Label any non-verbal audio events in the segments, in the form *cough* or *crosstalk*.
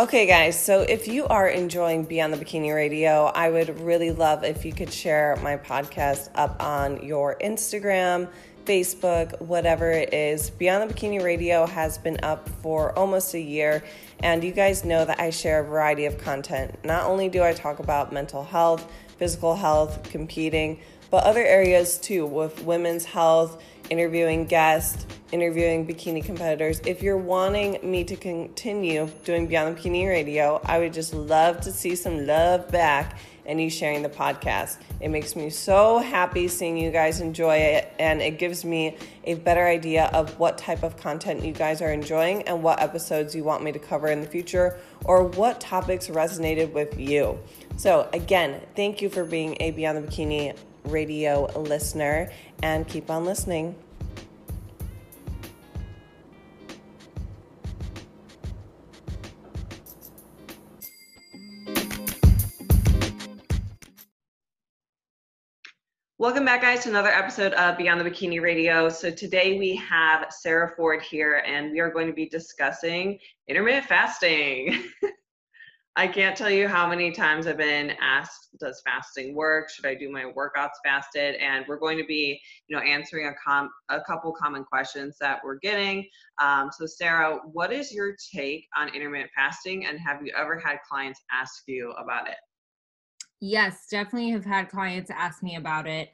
Okay, guys, so if you are enjoying Beyond the Bikini Radio, I would really love if you could share my podcast up on your Instagram, Facebook, whatever it is. Beyond the Bikini Radio has been up for almost a year, and you guys know that I share a variety of content. Not only do I talk about mental health, physical health, competing, but other areas too, with women's health, interviewing guests, interviewing bikini competitors. If you're wanting me to continue doing Beyond the Bikini Radio, I would just love to see some love back and you sharing the podcast. It makes me so happy seeing you guys enjoy it, and it gives me a better idea of what type of content you guys are enjoying and what episodes you want me to cover in the future or what topics resonated with you. So, again, thank you for being a Beyond the Bikini radio listener and keep on listening. Welcome back, guys, to another episode of Beyond the Bikini Radio. So, today we have Sarah Ford here, and we are going to be discussing intermittent fasting. *laughs* I can't tell you how many times I've been asked, does fasting work? Should I do my workouts fasted? And we're going to be, you know, answering a, com- a couple common questions that we're getting. Um, so, Sarah, what is your take on intermittent fasting? And have you ever had clients ask you about it? Yes, definitely have had clients ask me about it.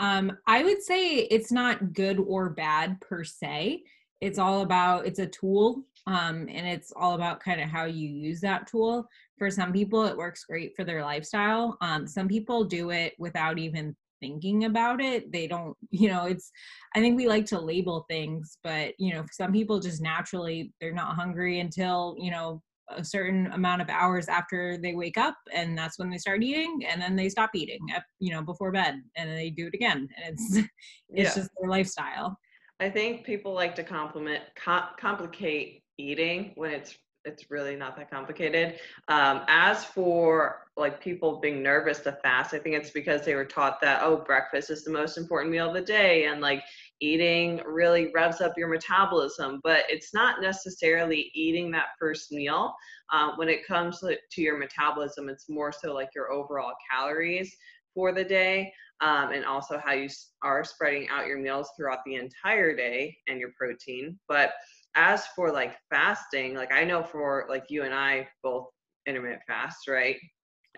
Um, I would say it's not good or bad per se. It's all about it's a tool, um, and it's all about kind of how you use that tool. For some people, it works great for their lifestyle. Um, some people do it without even thinking about it. They don't, *laughs* you know, it's. I think we like to label things, but you know, some people just naturally they're not hungry until you know a certain amount of hours after they wake up and that's when they start eating and then they stop eating at, you know before bed and they do it again and it's *laughs* it's yeah. just their lifestyle i think people like to compliment com- complicate eating when it's it's really not that complicated um, as for like people being nervous to fast i think it's because they were taught that oh breakfast is the most important meal of the day and like eating really revs up your metabolism, but it's not necessarily eating that first meal. Uh, when it comes to, your metabolism, it's more so like your overall calories for the day um, and also how you are spreading out your meals throughout the entire day and your protein. But as for like fasting, like I know for like you and I both intermittent fast, right?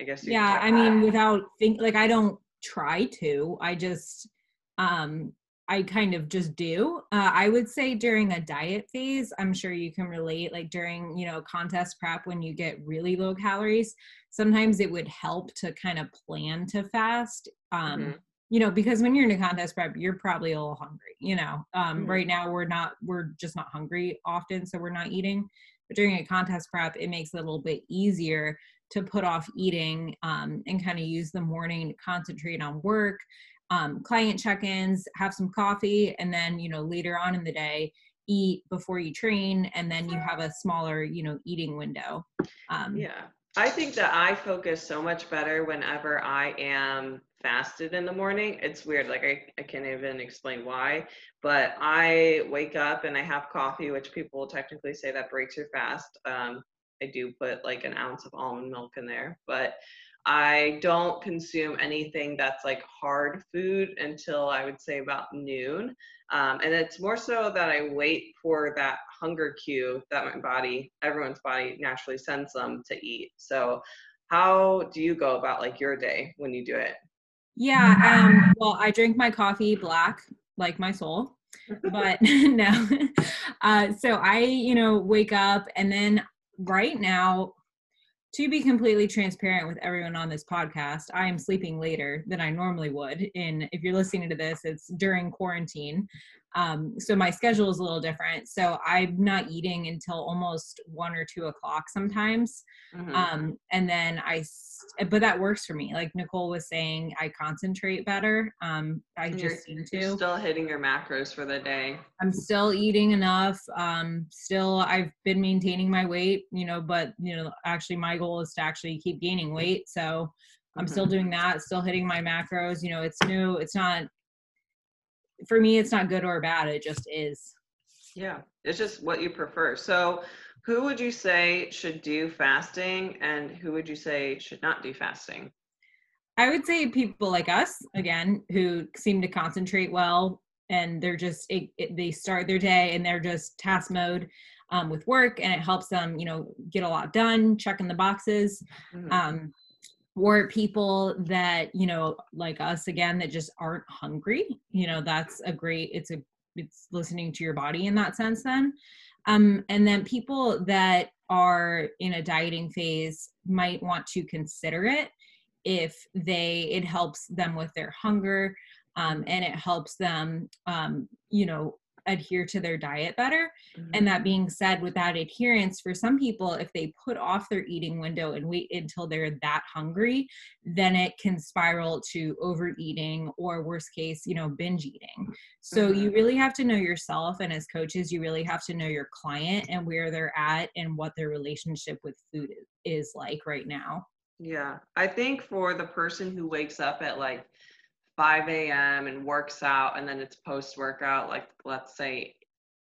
I guess. yeah, I mean, without think like I don't try to. I just um I kind of just do. Uh, I would say during a diet phase, I'm sure you can relate, like during, you know, contest prep when you get really low calories, sometimes it would help to kind of plan to fast. Um, mm-hmm. You know, because when you're in a contest prep, you're probably a little hungry. You know, um, mm-hmm. right now we're not, we're just not hungry often, so we're not eating. But during a contest prep, it makes it a little bit easier to put off eating um, and kind of use the morning to concentrate on work um, client check-ins have some coffee and then you know later on in the day eat before you train and then you have a smaller you know eating window. Um, yeah. I think that i focus so much better whenever i am fasted in the morning. It's weird like I, I can't even explain why but i wake up and i have coffee which people technically say that breaks your fast. Um, i do put like an ounce of almond milk in there but I don't consume anything that's like hard food until I would say about noon. Um, and it's more so that I wait for that hunger cue that my body, everyone's body naturally sends them to eat. So, how do you go about like your day when you do it? Yeah. Um, well, I drink my coffee black, like my soul. but *laughs* no. *laughs* Uh, so I, you know, wake up and then right now to be completely transparent with everyone on this podcast, I am sleeping later than I normally would. In if you're listening to this, it's during quarantine. Um, so my schedule is a little different. So I'm not eating until almost one or two o'clock sometimes. Mm-hmm. Um, and then I, but that works for me. Like Nicole was saying, I concentrate better. Um, I and just seem to. still hitting your macros for the day. I'm still eating enough. Um, still, I've been maintaining my weight, you know, but, you know, actually my goal is to actually keep gaining weight. So I'm mm-hmm. still doing that, still hitting my macros. You know, it's new. It's not for me it's not good or bad it just is. Yeah it's just what you prefer. So who would you say should do fasting and who would you say should not do fasting? I would say people like us again who seem to concentrate well and they're just it, it, they start their day and they're just task mode um, with work and it helps them you know get a lot done checking the boxes. Mm-hmm. um, or people that you know like us again that just aren't hungry you know that's a great it's a it's listening to your body in that sense then. Um and then people that are in a dieting phase might want to consider it if they it helps them with their hunger um, and it helps them um, you know adhere to their diet better. Mm-hmm. And that being said, with that adherence, for some people, if they put off their eating window and wait until they're that hungry, then it can spiral to overeating or worst case, you know, binge eating. So mm-hmm. you really have to know yourself. And as coaches, you really have to know your client and where they're at and what their relationship with food is like right now. Yeah. I think for the person who wakes up at like 5 a.m. and works out, and then it's post workout, like let's say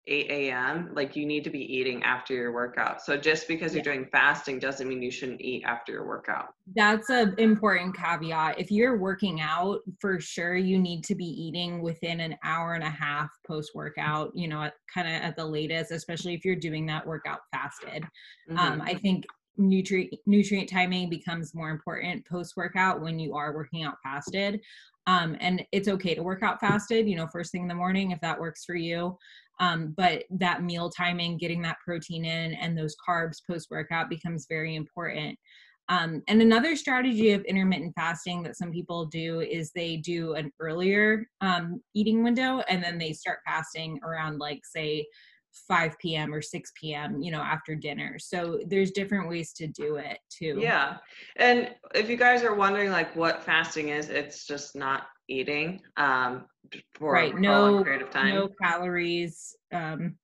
8 a.m., like you need to be eating after your workout. So just because you're doing fasting doesn't mean you shouldn't eat after your workout. That's an important caveat. If you're working out, for sure you need to be eating within an hour and a half post workout, you know, kind of at the latest, especially if you're doing that workout fasted. Mm-hmm. Um, I think nutrient nutrient timing becomes more important post workout when you are working out fasted. Um, and it's okay to work out fasted you know first thing in the morning if that works for you. Um, but that meal timing getting that protein in and those carbs post workout becomes very important. Um, and another strategy of intermittent fasting that some people do is they do an earlier um, eating window and then they start fasting around like say 5 p.m. or 6 p.m., you know, after dinner. So there's different ways to do it too. Yeah. And if you guys are wondering like what fasting is, it's just not eating um for right. a no, long period of time. No calories. Um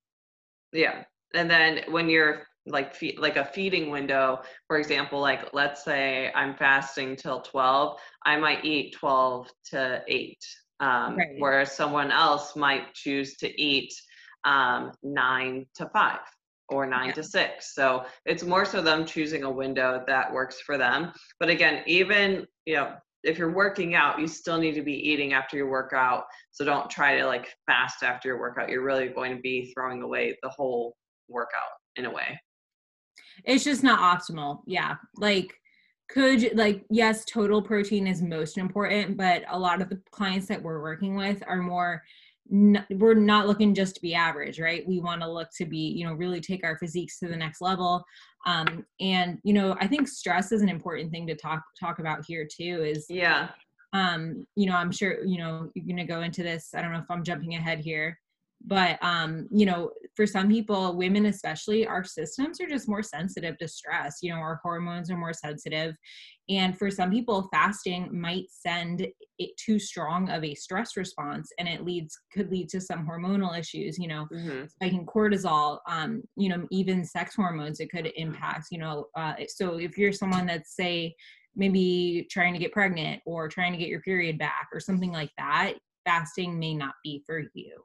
yeah. And then when you're like fe- like a feeding window, for example, like let's say I'm fasting till 12, I might eat 12 to 8. Um, right. whereas someone else might choose to eat um, nine to five or nine yeah. to six. So it's more so them choosing a window that works for them. But again, even, you know, if you're working out, you still need to be eating after your workout. So don't try to like fast after your workout. You're really going to be throwing away the whole workout in a way. It's just not optimal. Yeah. Like, could like yes total protein is most important but a lot of the clients that we're working with are more we're not looking just to be average right? We want to look to be you know really take our physiques to the next level. Um and you know i think stress is an important thing to talk talk about here too is yeah. um you know i'm sure you know you're going to go into this i don't know if i'm jumping ahead here but um you know for some people women especially our systems are just more sensitive to stress. You know our hormones are more sensitive. And for some people fasting might send it too strong of a stress response and it leads could lead to some hormonal issues you know mm-hmm. spiking cortisol um you know even sex hormones it could impact you know uh, so if you're someone that's say maybe trying to get pregnant or trying to get your period back or something like that fasting may not be for you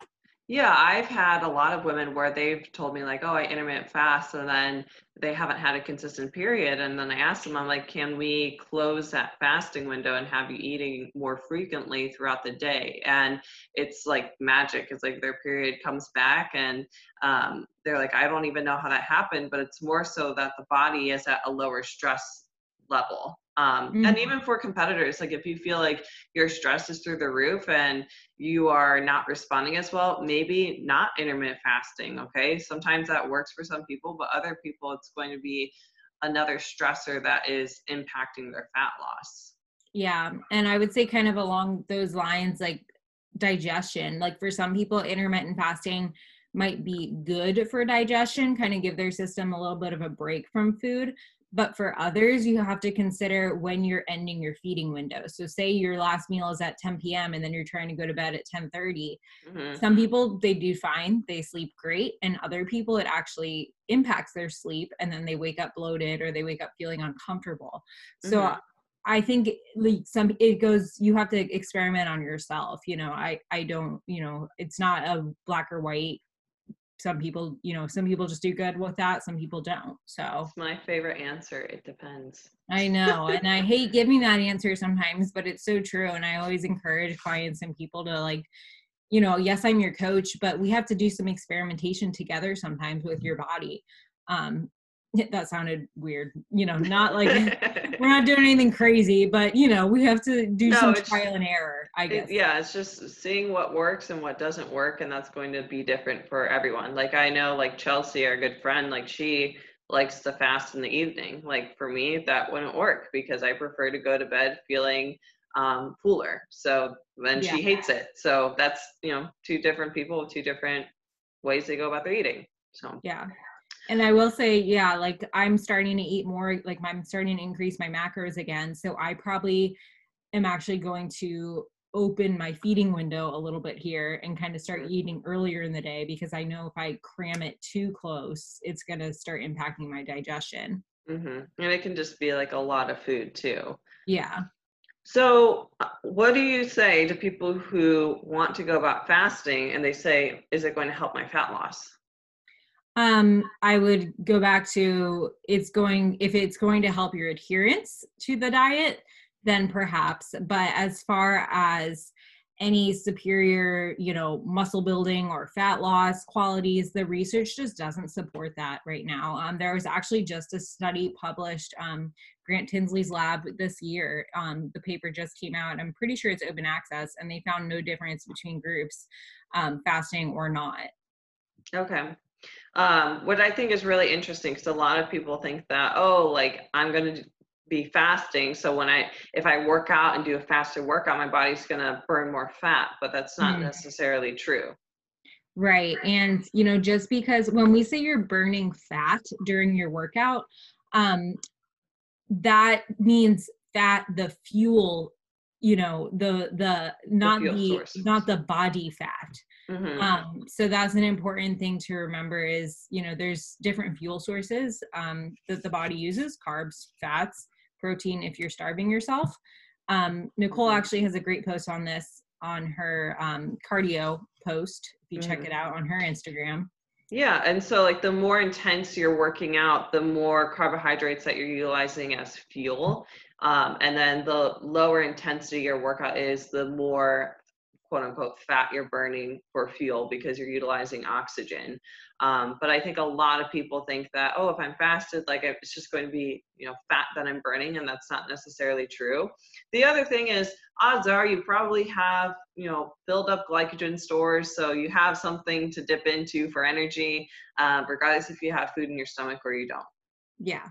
yeah, I've had a lot of women where they've told me like, "Oh, I intermittent fast," and then they haven't had a consistent period. And then I asked them, I'm like, "Can we close that fasting window and have you eating more frequently throughout the day?" And it's like magic. It's like their period comes back, and um, they're like, "I don't even know how that happened," but it's more so that the body is at a lower stress level um, mm-hmm. and even for competitors like if you feel like your stress is through the roof and you are not responding as well maybe not intermittent fasting okay sometimes that works for some people but other people it's going to be another stressor that is impacting their fat loss. Yeah. And I would say, kind of along those lines, like digestion. Like for some people, intermittent fasting might be good for digestion, kind of give their system a little bit of a break from food. But for others, you have to consider when you're ending your feeding window. So say your last meal is at 10 p.m. and then you're trying to go to bed at 10:30. Mm-hmm. Some people they do fine, they sleep great, and other people it actually impacts their sleep and then they wake up bloated or they wake up feeling uncomfortable. So mm-hmm. I think like some it goes you have to experiment on yourself, you know. I I don't, you know, it's not a black or white some people you know some people just do good with that some people don't so. It's my favorite answer it depends. I know and i hate giving that answer sometimes but it's so true and i always encourage clients and people to like you know yes i'm your coach but we have to do some experimentation together sometimes with your body. Um *laughs* that sounded weird you know not like *laughs* we're not doing anything crazy but you know we have to do no, some trial and error i guess it, yeah. it's just seeing what works and what doesn't work and that's going to be different for everyone. Like i know like chelsea our good friend like she likes to fast in the evening. Like for me that wouldn't work because i prefer to go to bed feeling um fuller so then yeah. she hates it. So that's you know two different people with two different ways they go about their eating. So. Yeah. And I will say, yeah, like I'm starting to eat more, like I'm starting to increase my macros again. So I probably am actually going to open my feeding window a little bit here and kind of start eating earlier in the day because I know if I cram it too close, it's going to start impacting my digestion. Mm-hmm. And it can just be like a lot of food too. Yeah. So, uh, what do you say to people who want to go about fasting and they say, is it going to help my fat loss? um i would go back to it's going if it's going to help your adherence to the diet then perhaps but as far as any superior you know muscle building or fat loss qualities the research just doesn't support that right now. Um, there was actually just a study published um, grant tinsley's lab this year. Um, the paper just came out. I'm pretty sure it's open access and they found no difference between groups um, fasting or not. Okay. Um, what I think is really interesting because a lot of people think that, oh, like I'm going to be fasting. So when I, if I work out and do a faster workout, my body's going to burn more fat, but that's not mm. necessarily true. Right. And, you know, just because when we say you're burning fat during your workout, um, that means that the fuel you know the the not the, the not the body fat mm-hmm. um, so that's an important thing to remember is you know there's different fuel sources um, that the body uses carbs fats protein if you're starving yourself um, nicole mm-hmm. actually has a great post on this on her um, cardio post if you mm-hmm. check it out on her instagram yeah, and so like the more intense you're working out, the more carbohydrates that you're utilizing as fuel. Um, and then the lower intensity your workout is, the more quote unquote fat you're burning for fuel because you're utilizing oxygen. Um, but I think a lot of people think that, oh, if I'm fasted, like it's just going to be, you know, fat that I'm burning, and that's not necessarily true. The other thing is, odds are you probably have, you know, filled up glycogen stores, so you have something to dip into for energy, uh, regardless if you have food in your stomach or you don't. Yeah,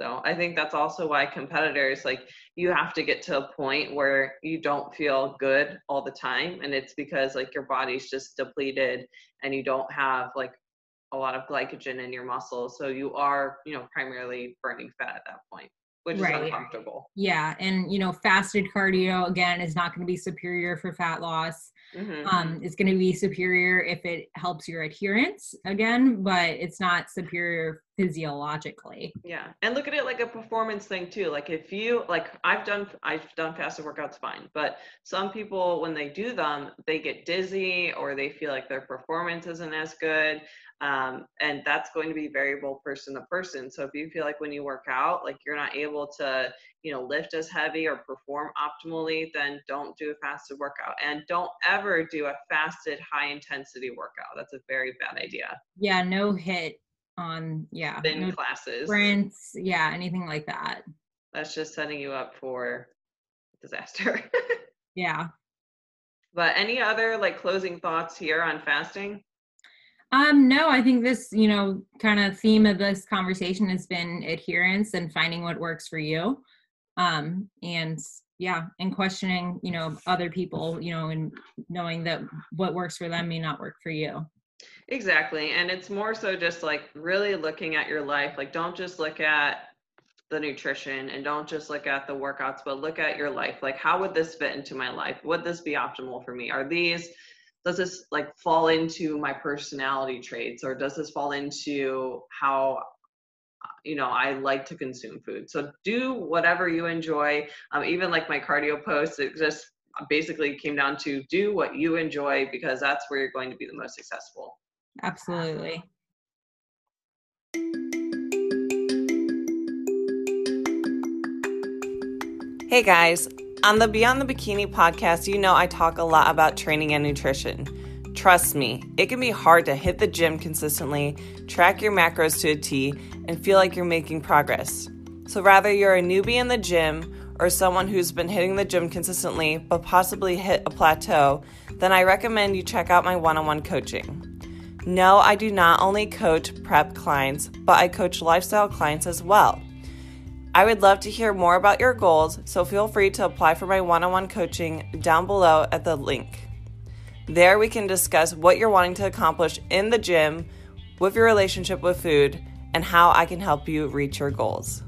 so I think that's also why competitors like you have to get to a point where you don't feel good all the time and it's because like your body's just depleted and you don't have like a lot of glycogen in your muscles so you are, you know, primarily burning fat at that point which right. is uncomfortable. Yeah, and you know, fasted cardio again is not going to be superior for fat loss. Mm-hmm. Um, it's going to be superior if it helps your adherence again, but it's not superior physiologically. Yeah, and look at it like a performance thing too. Like if you like, I've done I've done fasted workouts fine, but some people when they do them, they get dizzy or they feel like their performance isn't as good. Um, and that's going to be variable person to person. So if you feel like when you work out, like you're not able to, you know, lift as heavy or perform optimally, then don't do a fasted workout. And don't ever do a fasted high intensity workout. That's a very bad idea. Yeah, no HIIT on yeah. Thin no classes. Sprints, yeah, anything like that. That's just setting you up for disaster. *laughs* yeah. But any other like closing thoughts here on fasting? Um, no, I think this, you know, kind of theme of this conversation has been adherence and finding what works for you. Um, and yeah, and questioning, you know, other people, you know, and knowing that what works for them may not work for you. Exactly. And it's more so just like really looking at your life. Like, don't just look at the nutrition and don't just look at the workouts, but look at your life. Like, how would this fit into my life? Would this be optimal for me? Are these does this like fall into my personality traits or does this fall into how you know i like to consume food so do whatever you enjoy um, even like my cardio posts it just basically came down to do what you enjoy because that's where you're going to be the most successful absolutely hey guys on the Beyond the Bikini podcast, you know I talk a lot about training and nutrition. Trust me, it can be hard to hit the gym consistently, track your macros to a T, and feel like you're making progress. So, rather you're a newbie in the gym or someone who's been hitting the gym consistently but possibly hit a plateau, then I recommend you check out my one on one coaching. No, I do not only coach prep clients, but I coach lifestyle clients as well. I would love to hear more about your goals, so feel free to apply for my one on one coaching down below at the link. There, we can discuss what you're wanting to accomplish in the gym, with your relationship with food, and how I can help you reach your goals.